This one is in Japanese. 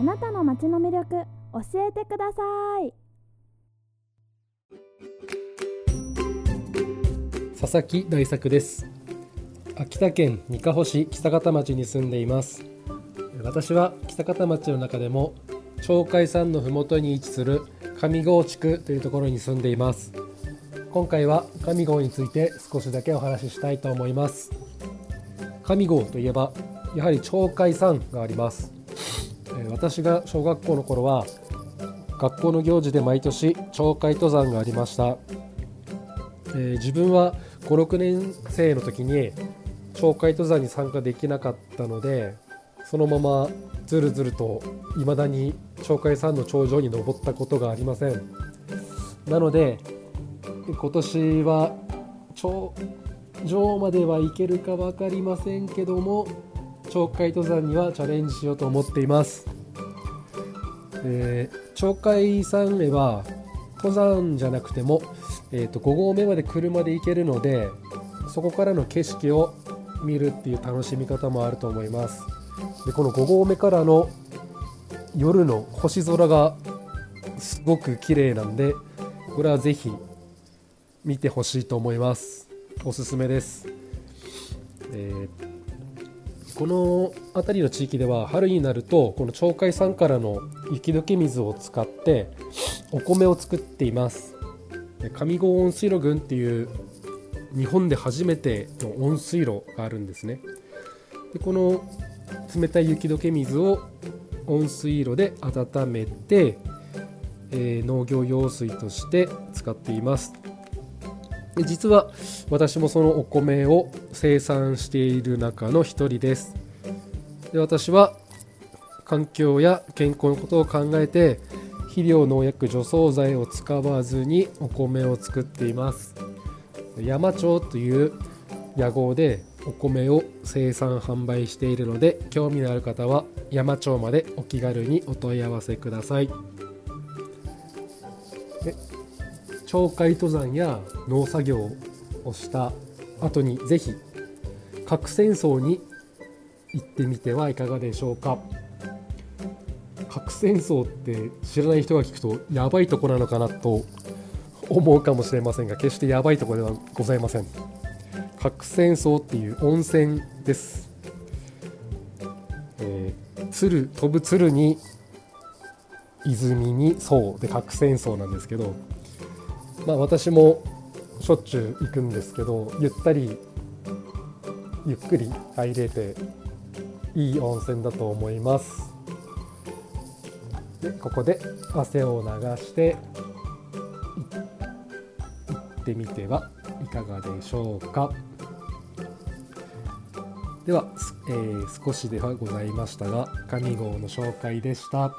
あなたの街の魅力教えてください。佐々木大作です。秋田県にかほ市北方町に住んでいます。私は北方町の中でも鳥海山のふもとに位置する上郷地区というところに住んでいます。今回は上郷について少しだけお話ししたいと思います。上郷といえばやはり鳥海山があります。私が小学校の頃は学校の行事で毎年鳥海登山がありました、えー、自分は56年生の時に鳥海登山に参加できなかったのでそのままずるずると未だに鳥海山の頂上に登ったことがありません。なので今年は頂上までは行けるか分かりませんけども鳥海登山にはチャレンジしようと思っています、えー、鳥海山へは登山じゃなくても、えーと、5合目まで車で行けるのでそこからの景色を見るっていう楽しみ方もあると思います。でこの5合目からの夜の星空がすごく綺麗なんでこれはぜひ見てほしいと思います。おすすめです、えー、この辺りの地域では春になるとこの鳥海山からの雪解け水を使ってお米を作っています。上郷温水路郡っていう日本で初めての温水路があるんですね。でこの冷たい雪解け水を温水路で温めて、えー、農業用水として使っています。実は私もそのお米を生産している中の一人です。で私は環境や健康のことを考えて肥料農薬除草剤を使わずにお米を作っています。山町という屋号でお米を生産販売しているので興味のある方は山町までお気軽にお問い合わせください。鳥海登山や農作業をした後にぜひ核戦争に行ってみてはいかがでしょうか。核戦争って知らない人が聞くとやばいとこなのかなと思うかもしれませんが決してやばいとこではございません。核戦争っていう温泉です、えー、鶴飛ぶ鶴に泉に層で核戦争なんですけどまあ私もしょっちゅう行くんですけどゆったりゆっくり入れていい温泉だと思いますでここで汗を流して行ってみてはいかがでしょうかでは、えー、少しではございましたが上郷の紹介でした。